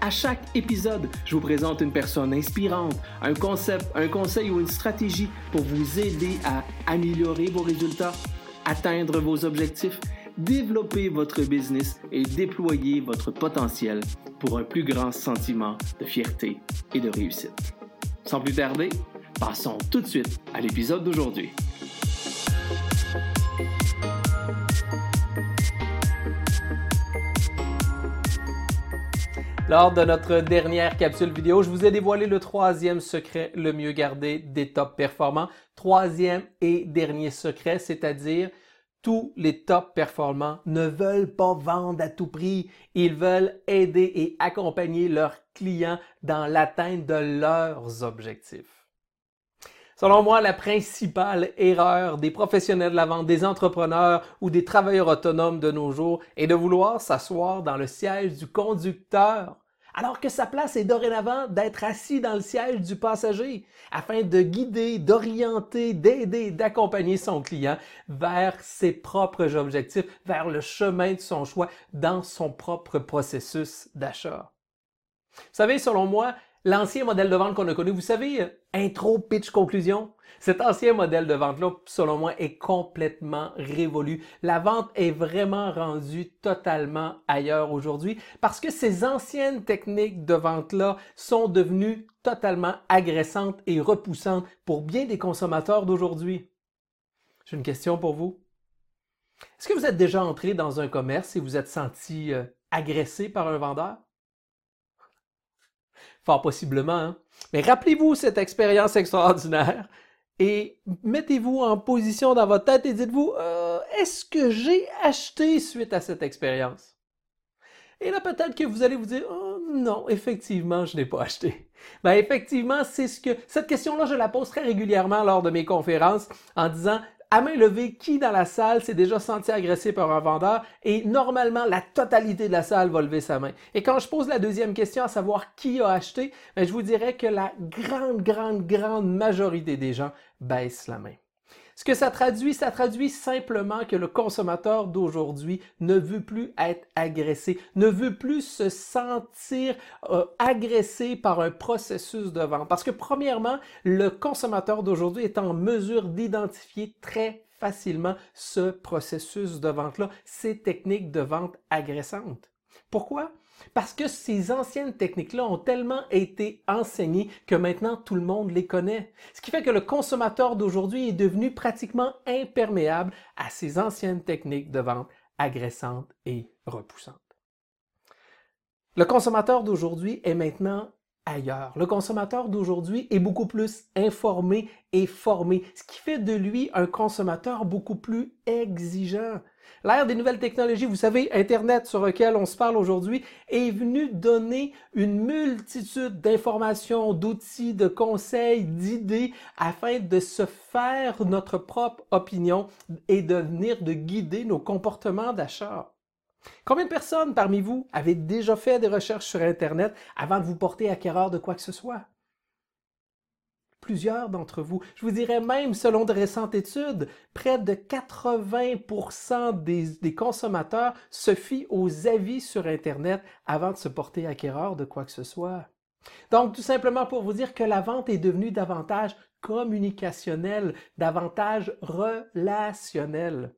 À chaque épisode, je vous présente une personne inspirante, un concept, un conseil ou une stratégie pour vous aider à améliorer vos résultats, atteindre vos objectifs, développer votre business et déployer votre potentiel pour un plus grand sentiment de fierté et de réussite. Sans plus tarder, passons tout de suite à l'épisode d'aujourd'hui. Lors de notre dernière capsule vidéo, je vous ai dévoilé le troisième secret le mieux gardé des top performants. Troisième et dernier secret, c'est-à-dire tous les top performants ne veulent pas vendre à tout prix. Ils veulent aider et accompagner leurs clients dans l'atteinte de leurs objectifs. Selon moi, la principale erreur des professionnels de la vente, des entrepreneurs ou des travailleurs autonomes de nos jours est de vouloir s'asseoir dans le siège du conducteur alors que sa place est dorénavant d'être assis dans le siège du passager afin de guider, d'orienter, d'aider, d'accompagner son client vers ses propres objectifs, vers le chemin de son choix dans son propre processus d'achat. Vous savez, selon moi, l'ancien modèle de vente qu'on a connu, vous savez, euh, intro, pitch, conclusion, cet ancien modèle de vente-là, selon moi, est complètement révolu. La vente est vraiment rendue totalement ailleurs aujourd'hui parce que ces anciennes techniques de vente-là sont devenues totalement agressantes et repoussantes pour bien des consommateurs d'aujourd'hui. J'ai une question pour vous. Est-ce que vous êtes déjà entré dans un commerce et vous êtes senti euh, agressé par un vendeur? Fort possiblement. Hein? Mais rappelez-vous cette expérience extraordinaire et mettez-vous en position dans votre tête et dites-vous, euh, est-ce que j'ai acheté suite à cette expérience? Et là, peut-être que vous allez vous dire, oh, non, effectivement, je n'ai pas acheté. Ben, effectivement, c'est ce que, cette question-là, je la pose très régulièrement lors de mes conférences en disant, à main levée, qui dans la salle s'est déjà senti agressé par un vendeur? Et normalement, la totalité de la salle va lever sa main. Et quand je pose la deuxième question, à savoir qui a acheté, ben, je vous dirais que la grande, grande, grande majorité des gens baissent la main. Ce que ça traduit, ça traduit simplement que le consommateur d'aujourd'hui ne veut plus être agressé, ne veut plus se sentir euh, agressé par un processus de vente. Parce que premièrement, le consommateur d'aujourd'hui est en mesure d'identifier très facilement ce processus de vente-là, ces techniques de vente agressantes. Pourquoi? Parce que ces anciennes techniques-là ont tellement été enseignées que maintenant tout le monde les connaît. Ce qui fait que le consommateur d'aujourd'hui est devenu pratiquement imperméable à ces anciennes techniques de vente agressantes et repoussantes. Le consommateur d'aujourd'hui est maintenant ailleurs. Le consommateur d'aujourd'hui est beaucoup plus informé et formé, ce qui fait de lui un consommateur beaucoup plus exigeant. L'ère des nouvelles technologies, vous savez, Internet sur lequel on se parle aujourd'hui, est venu donner une multitude d'informations, d'outils, de conseils, d'idées afin de se faire notre propre opinion et de venir de guider nos comportements d'achat. Combien de personnes parmi vous avaient déjà fait des recherches sur Internet avant de vous porter acquéreur de quoi que ce soit? plusieurs d'entre vous. Je vous dirais même, selon de récentes études, près de 80% des, des, consommateurs se fient aux avis sur Internet avant de se porter acquéreur de quoi que ce soit. Donc, tout simplement pour vous dire que la vente est devenue davantage communicationnelle, davantage relationnelle.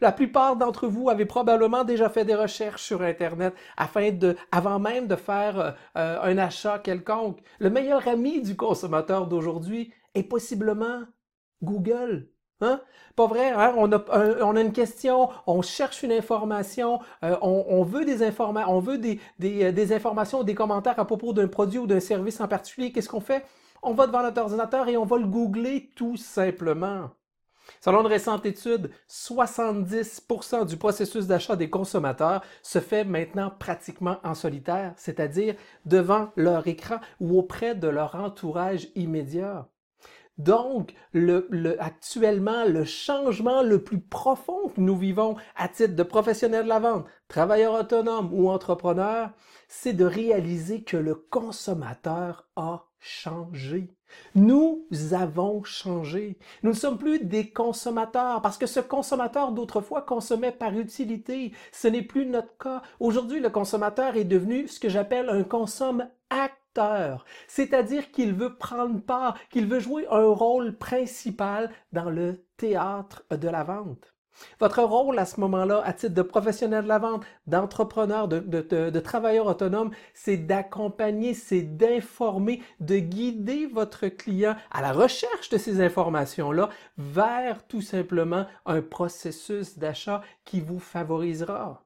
La plupart d'entre vous avez probablement déjà fait des recherches sur Internet afin de, avant même de faire euh, euh, un achat quelconque. Le meilleur ami du consommateur d'aujourd'hui est possiblement Google. Hein? Pas vrai, hein? on, a, une question, on cherche une information, euh, on, veut des informations, on des, des, des informations des commentaires à propos d'un produit ou d'un service en particulier. Qu'est-ce qu'on fait? On va devant notre ordinateur et on va le googler tout simplement. Selon une récente étude, 70% du processus d'achat des consommateurs se fait maintenant pratiquement en solitaire, c'est-à-dire devant leur écran ou auprès de leur entourage immédiat. Donc, actuellement, le changement le plus profond que nous vivons à titre de professionnels de la vente, travailleurs autonomes ou entrepreneurs, c'est de réaliser que le consommateur a changé. Nous avons changé. Nous ne sommes plus des consommateurs parce que ce consommateur d'autrefois consommait par utilité. Ce n'est plus notre cas. Aujourd'hui, le consommateur est devenu ce que j'appelle un consomme acteur, c'est-à-dire qu'il veut prendre part, qu'il veut jouer un rôle principal dans le théâtre de la vente. Votre rôle à ce moment-là, à titre de professionnel de la vente, d'entrepreneur, de, travailleur autonome, c'est d'accompagner, c'est d'informer, de guider votre client à la recherche de ces informations-là vers tout simplement un processus d'achat qui vous favorisera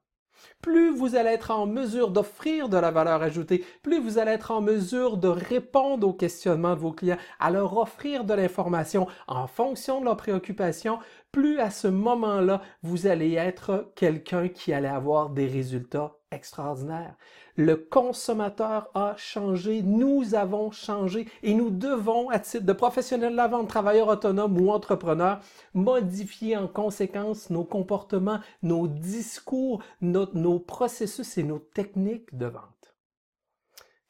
plus vous allez être en mesure d'offrir de la valeur ajoutée, plus vous allez être en mesure de répondre aux questionnements de vos clients, à leur offrir de l'information en fonction de leurs préoccupations, plus à ce moment-là, vous allez être quelqu'un qui allait avoir des résultats extraordinaires. Le consommateur a changé, nous avons changé et nous devons, à titre de professionnels de la vente, travailleurs autonomes ou entrepreneurs, modifier en conséquence nos comportements, nos discours, nos processus et nos techniques de vente.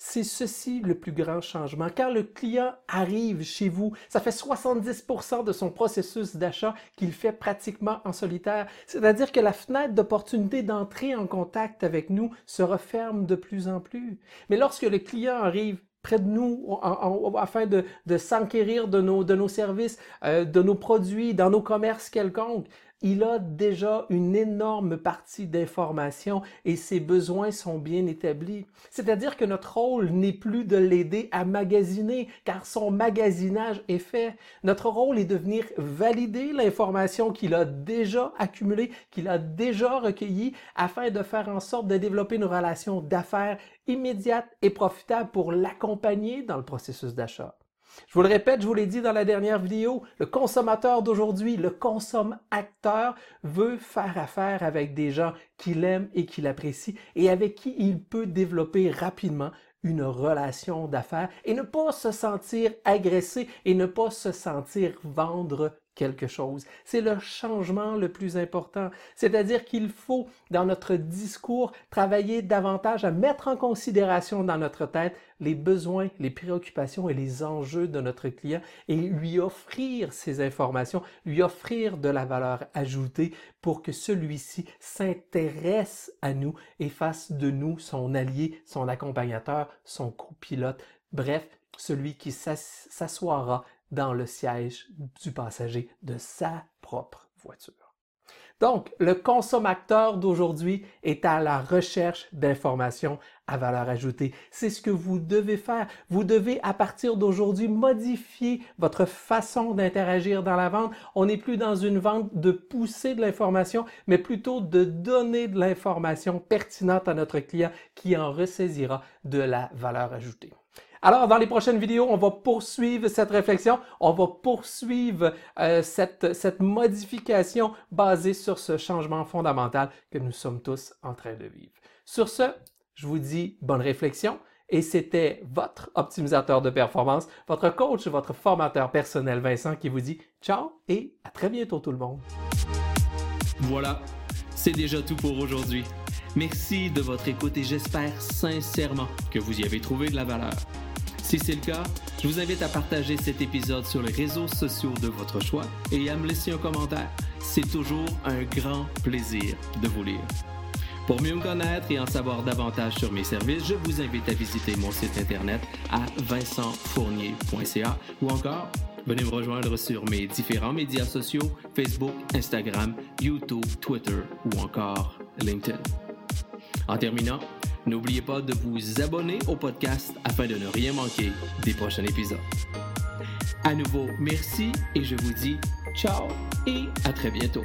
C'est ceci le plus grand changement. Quand le client arrive chez vous, ça fait 70% de son processus d'achat qu'il fait pratiquement en solitaire. C'est-à-dire que la fenêtre d'opportunité d'entrer en contact avec nous se referme de plus en plus. Mais lorsque le client arrive près de nous afin de, s'enquérir de nos, de nos services, euh, de nos produits, dans nos commerces quelconques, il a déjà une énorme partie d'informations et ses besoins sont bien établis. C'est-à-dire que notre rôle n'est plus de l'aider à magasiner, car son magasinage est fait. Notre rôle est de venir valider l'information qu'il a déjà accumulée, qu'il a déjà recueillie, afin de faire en sorte de développer une relation d'affaires immédiate et profitable pour l'accompagner dans le processus d'achat. Je vous le répète, je vous l'ai dit dans la dernière vidéo, le consommateur d'aujourd'hui, le consomme-acteur, veut faire affaire avec des gens qu'il aime et qu'il apprécie et avec qui il peut développer rapidement une relation d'affaires et ne pas se sentir agressé et ne pas se sentir vendre quelque chose. C'est le changement le plus important. C'est-à-dire qu'il faut, dans notre discours, travailler davantage à mettre en considération dans notre tête les besoins, les préoccupations et les enjeux de notre client et lui offrir ces informations, lui offrir de la valeur ajoutée pour que celui-ci s'intéresse à nous et fasse de nous son allié, son accompagnateur, son copilote, bref, celui qui s'assoira dans le siège du passager de sa propre voiture. Donc, le consommateur d'aujourd'hui est à la recherche d'informations à valeur ajoutée. C'est ce que vous devez faire. Vous devez, à partir d'aujourd'hui, modifier votre façon d'interagir dans la vente. On n'est plus dans une vente de pousser de l'information, mais plutôt de donner de l'information pertinente à notre client qui en ressaisira de la valeur ajoutée. Alors, dans les prochaines vidéos, on va poursuivre cette réflexion, on va poursuivre euh, cette, cette modification basée sur ce changement fondamental que nous sommes tous en train de vivre. Sur ce, je vous dis bonne réflexion. Et c'était votre optimisateur de performance, votre coach, votre formateur personnel Vincent qui vous dit ciao et à très bientôt tout le monde. Voilà, c'est déjà tout pour aujourd'hui. Merci de votre écoute et j'espère sincèrement que vous y avez trouvé de la valeur. Si c'est le cas, je vous invite à partager cet épisode sur les réseaux sociaux de votre choix et à me laisser un commentaire. C'est toujours un grand plaisir de vous lire. Pour mieux me connaître et en savoir davantage sur mes services, je vous invite à visiter mon site internet à vincentfournier.ca ou encore venez me rejoindre sur mes différents médias sociaux Facebook, Instagram, YouTube, Twitter ou encore LinkedIn. En terminant, N'oubliez pas de vous abonner au podcast afin de ne rien manquer des prochains épisodes. À nouveau, merci et je vous dis ciao et à très bientôt.